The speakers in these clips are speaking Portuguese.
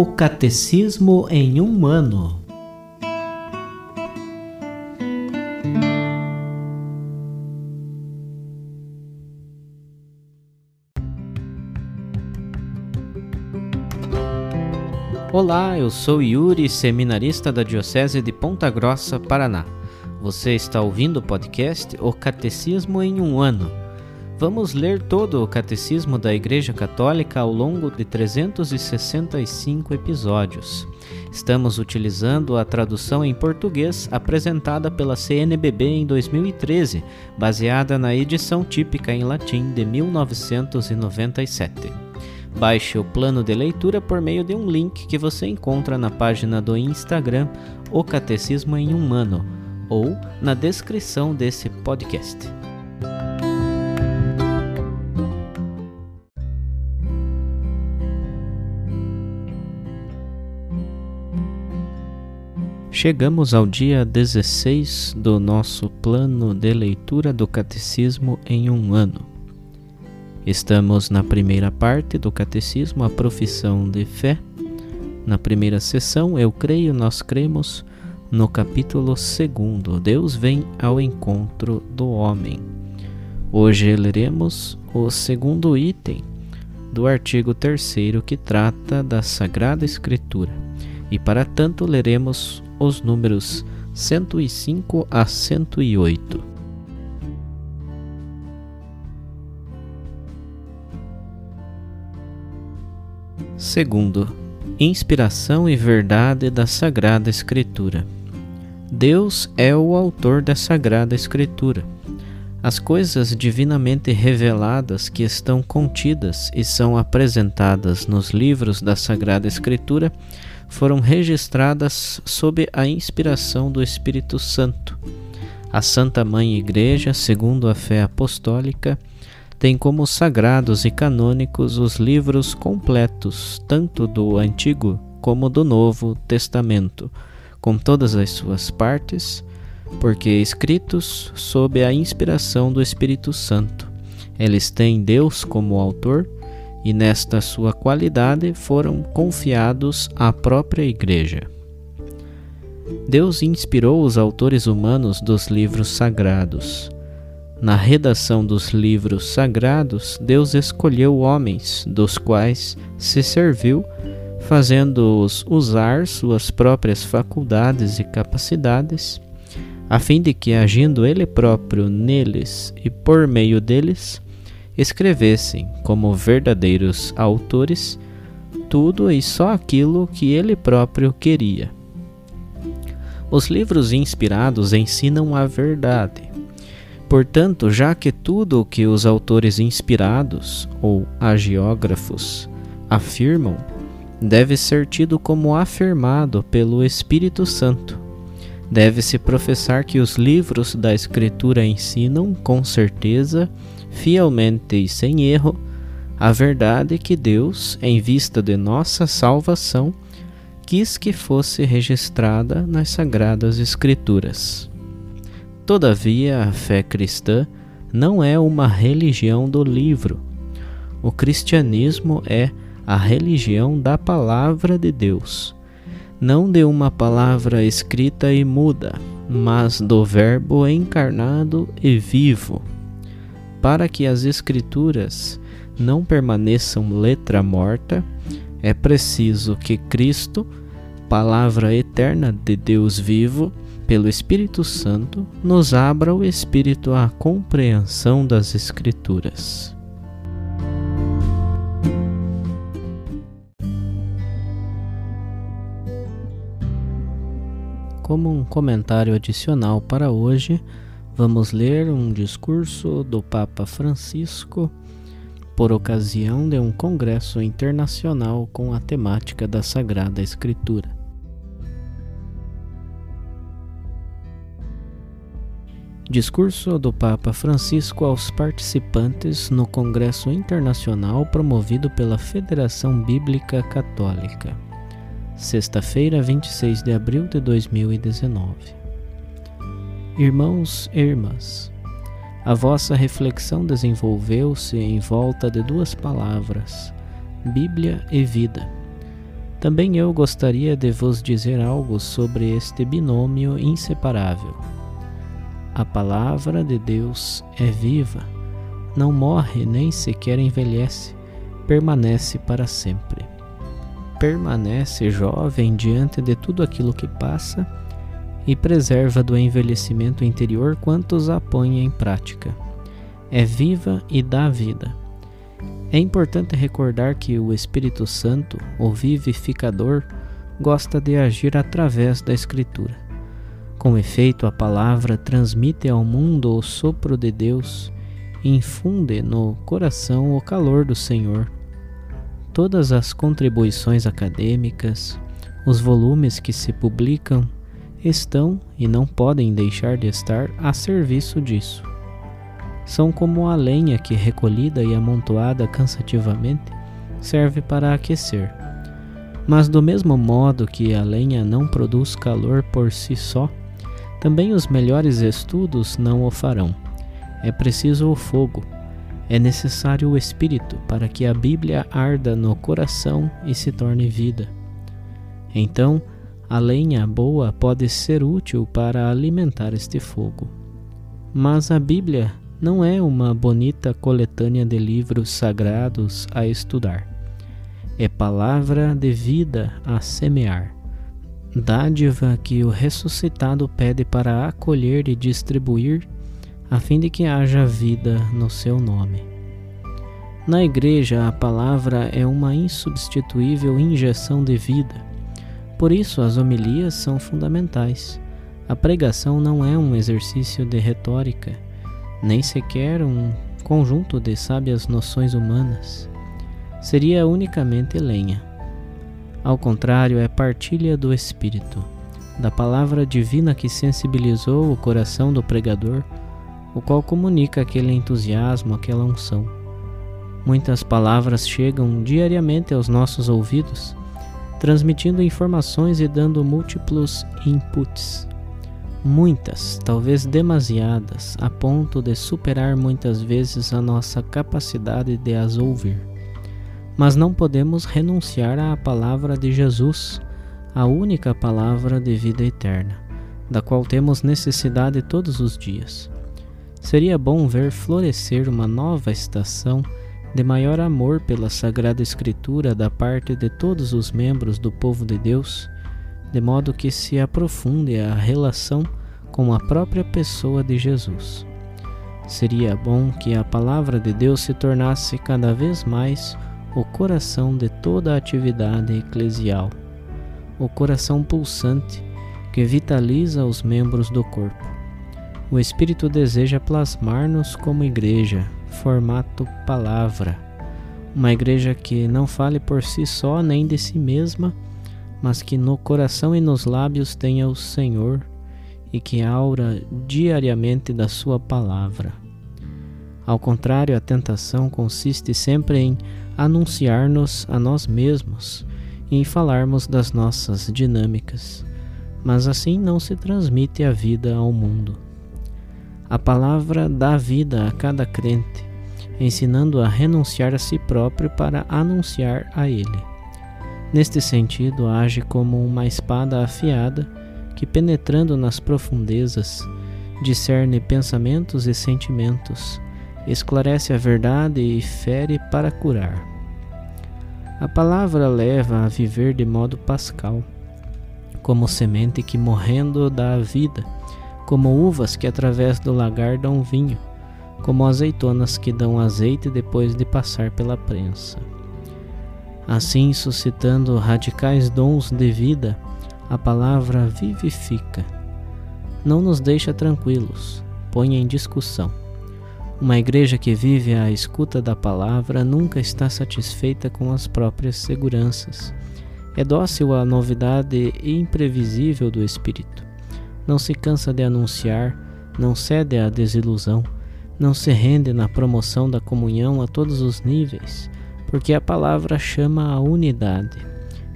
O Catecismo em um ano. Olá, eu sou Yuri, seminarista da Diocese de Ponta Grossa, Paraná. Você está ouvindo o podcast O Catecismo em um ano Vamos ler todo o Catecismo da Igreja Católica ao longo de 365 episódios. Estamos utilizando a tradução em português apresentada pela CNBB em 2013, baseada na edição típica em latim de 1997. Baixe o plano de leitura por meio de um link que você encontra na página do Instagram O Catecismo em um Ano ou na descrição desse podcast. Chegamos ao dia 16 do nosso plano de leitura do Catecismo em um ano. Estamos na primeira parte do Catecismo, a profissão de fé. Na primeira sessão, eu creio, nós cremos, no capítulo 2, Deus vem ao encontro do homem. Hoje leremos o segundo item do artigo 3 que trata da Sagrada Escritura. E para tanto leremos os números 105 a 108. Segundo, inspiração e verdade da Sagrada Escritura. Deus é o autor da Sagrada Escritura. As coisas divinamente reveladas que estão contidas e são apresentadas nos livros da Sagrada Escritura foram registradas sob a inspiração do Espírito Santo. A Santa Mãe Igreja, segundo a fé apostólica, tem como sagrados e canônicos os livros completos, tanto do Antigo como do Novo Testamento, com todas as suas partes, porque escritos sob a inspiração do Espírito Santo. Eles têm Deus como autor e nesta sua qualidade foram confiados à própria Igreja. Deus inspirou os autores humanos dos livros sagrados. Na redação dos livros sagrados, Deus escolheu homens, dos quais se serviu, fazendo-os usar suas próprias faculdades e capacidades, a fim de que, agindo Ele próprio neles e por meio deles, escrevessem, como verdadeiros autores, tudo e só aquilo que ele próprio queria. Os livros inspirados ensinam a verdade. Portanto, já que tudo o que os autores inspirados ou agiógrafos afirmam deve ser tido como afirmado pelo Espírito Santo, deve-se professar que os livros da Escritura ensinam, com certeza, fielmente e sem erro, a verdade que Deus, em vista de nossa salvação, quis que fosse registrada nas Sagradas Escrituras. Todavia, a fé cristã não é uma religião do livro. O cristianismo é a religião da Palavra de Deus, não de uma palavra escrita e muda, mas do Verbo encarnado e vivo para que as Escrituras não permaneçam letra morta, é preciso que Cristo, palavra eterna de Deus vivo, pelo Espírito Santo, nos abra o espírito à compreensão das Escrituras. Como um comentário adicional para hoje, Vamos ler um discurso do Papa Francisco por ocasião de um congresso internacional com a temática da Sagrada Escritura. Discurso do Papa Francisco aos participantes no Congresso Internacional promovido pela Federação Bíblica Católica. Sexta-feira, 26 de abril de 2019. Irmãos e irmãs, a vossa reflexão desenvolveu-se em volta de duas palavras, Bíblia e vida. Também eu gostaria de vos dizer algo sobre este binômio inseparável. A palavra de Deus é viva, não morre nem sequer envelhece, permanece para sempre. Permanece jovem diante de tudo aquilo que passa e preserva do envelhecimento interior quantos a põem em prática. É viva e dá vida. É importante recordar que o Espírito Santo, o vivificador, gosta de agir através da Escritura. Com efeito, a palavra transmite ao mundo o sopro de Deus infunde no coração o calor do Senhor. Todas as contribuições acadêmicas, os volumes que se publicam, estão e não podem deixar de estar a serviço disso são como a lenha que, recolhida e amontoada cansativamente, serve para aquecer. Mas, do mesmo modo que a lenha não produz calor por si só, também os melhores estudos não o farão. É preciso o fogo, é necessário o espírito para que a Bíblia arda no coração e se torne vida. Então, a lenha boa pode ser útil para alimentar este fogo. Mas a Bíblia não é uma bonita coletânea de livros sagrados a estudar. É palavra de vida a semear, dádiva que o ressuscitado pede para acolher e distribuir, a fim de que haja vida no seu nome. Na igreja, a palavra é uma insubstituível injeção de vida. Por isso, as homilias são fundamentais. A pregação não é um exercício de retórica nem sequer um conjunto de sábias noções humanas. Seria unicamente lenha. Ao contrário, é partilha do Espírito, da palavra divina que sensibilizou o coração do pregador, o qual comunica aquele entusiasmo, aquela unção. Muitas palavras chegam diariamente aos nossos ouvidos, transmitindo informações e dando múltiplos inputs muitas, talvez demasiadas, a ponto de superar muitas vezes a nossa capacidade de as ouvir. Mas não podemos renunciar à palavra de Jesus, a única palavra de vida eterna, da qual temos necessidade todos os dias. Seria bom ver florescer uma nova estação de maior amor pela Sagrada Escritura da parte de todos os membros do povo de Deus de modo que se aprofunde a relação com a própria pessoa de Jesus. Seria bom que a palavra de Deus se tornasse cada vez mais o coração de toda a atividade eclesial, o coração pulsante que vitaliza os membros do corpo. O Espírito deseja plasmar-nos como igreja, formato palavra, uma igreja que não fale por si só nem de si mesma mas que no coração e nos lábios tenha o Senhor e que aura diariamente da Sua palavra. Ao contrário, a tentação consiste sempre em anunciar-nos a nós mesmos e em falarmos das nossas dinâmicas, mas assim não se transmite a vida ao mundo. A palavra dá vida a cada crente, ensinando a renunciar a si próprio para anunciar a Ele. Neste sentido, age como uma espada afiada que, penetrando nas profundezas, discerne pensamentos e sentimentos, esclarece a verdade e fere para curar. A palavra leva a viver de modo pascal, como semente que morrendo dá a vida, como uvas que através do lagar dão vinho, como azeitonas que dão azeite depois de passar pela prensa. Assim, suscitando radicais dons de vida, a palavra vivifica. Não nos deixa tranquilos, põe em discussão. Uma igreja que vive à escuta da palavra nunca está satisfeita com as próprias seguranças. É dócil à novidade imprevisível do Espírito. Não se cansa de anunciar, não cede à desilusão, não se rende na promoção da comunhão a todos os níveis porque a palavra chama a unidade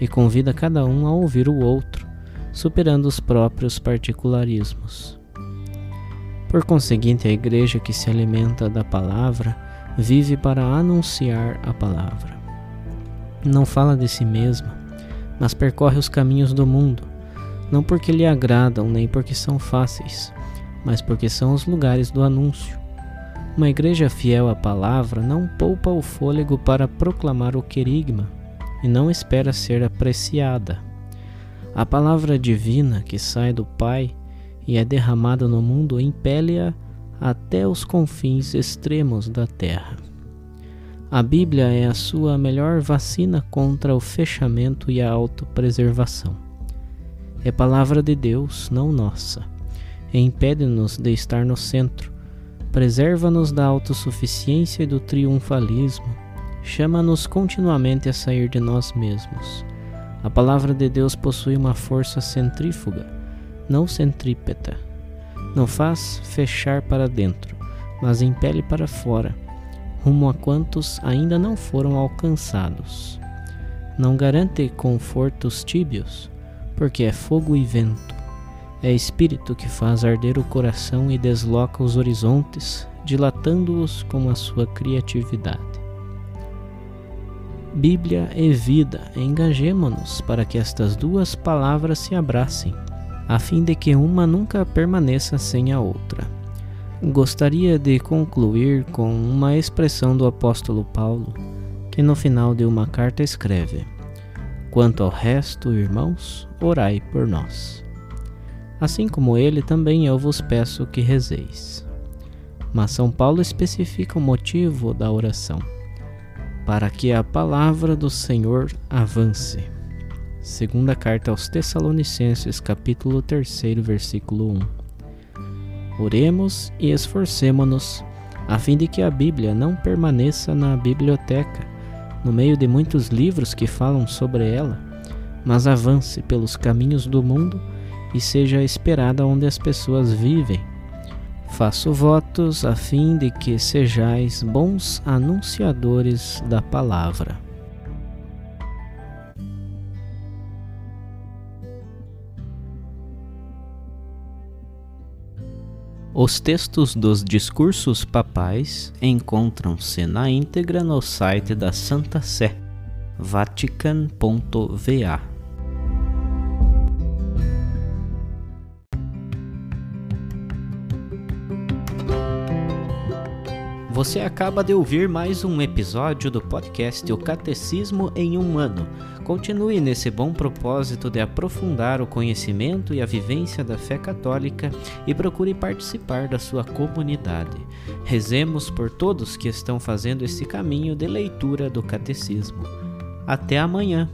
e convida cada um a ouvir o outro, superando os próprios particularismos. Por conseguinte, a igreja que se alimenta da palavra vive para anunciar a palavra. Não fala de si mesma, mas percorre os caminhos do mundo, não porque lhe agradam nem porque são fáceis, mas porque são os lugares do anúncio. Uma igreja fiel à palavra não poupa o fôlego para proclamar o querigma e não espera ser apreciada. A palavra divina que sai do Pai e é derramada no mundo impele-a até os confins extremos da terra. A Bíblia é a sua melhor vacina contra o fechamento e a autopreservação. É palavra de Deus, não nossa, impede-nos de estar no centro, preserva-nos da autossuficiência e do triunfalismo, chama-nos continuamente a sair de nós mesmos. A palavra de Deus possui uma força centrífuga, não centrípeta. Não faz fechar para dentro, mas impele para fora, rumo a quantos ainda não foram alcançados. Não garante confortos tíbios, porque é fogo e vento. É espírito que faz arder o coração e desloca os horizontes, dilatando-os com a sua criatividade. Bíblia e vida, engajemo-nos para que estas duas palavras se abracem, a fim de que uma nunca permaneça sem a outra. Gostaria de concluir com uma expressão do apóstolo Paulo, que no final de uma carta escreve: Quanto ao resto, irmãos, orai por nós. Assim como ele, também eu vos peço que rezeis. Mas São Paulo especifica o motivo da oração: para que a palavra do Senhor avance. Segunda carta aos Tessalonicenses, capítulo 3, versículo 1. Oremos e esforcemo-nos a fim de que a Bíblia não permaneça na biblioteca, no meio de muitos livros que falam sobre ela, mas avance pelos caminhos do mundo e seja esperada onde as pessoas vivem. Faço votos a fim de que sejais bons anunciadores da palavra. Os textos dos discursos papais encontram-se na íntegra no site da Santa Sé, vatican.va. Você acaba de ouvir mais um episódio do podcast O Catecismo em um Ano. Continue nesse bom propósito de aprofundar o conhecimento e a vivência da fé católica e procure participar da sua comunidade. Rezemos por todos que estão fazendo esse caminho de leitura do Catecismo. Até amanhã!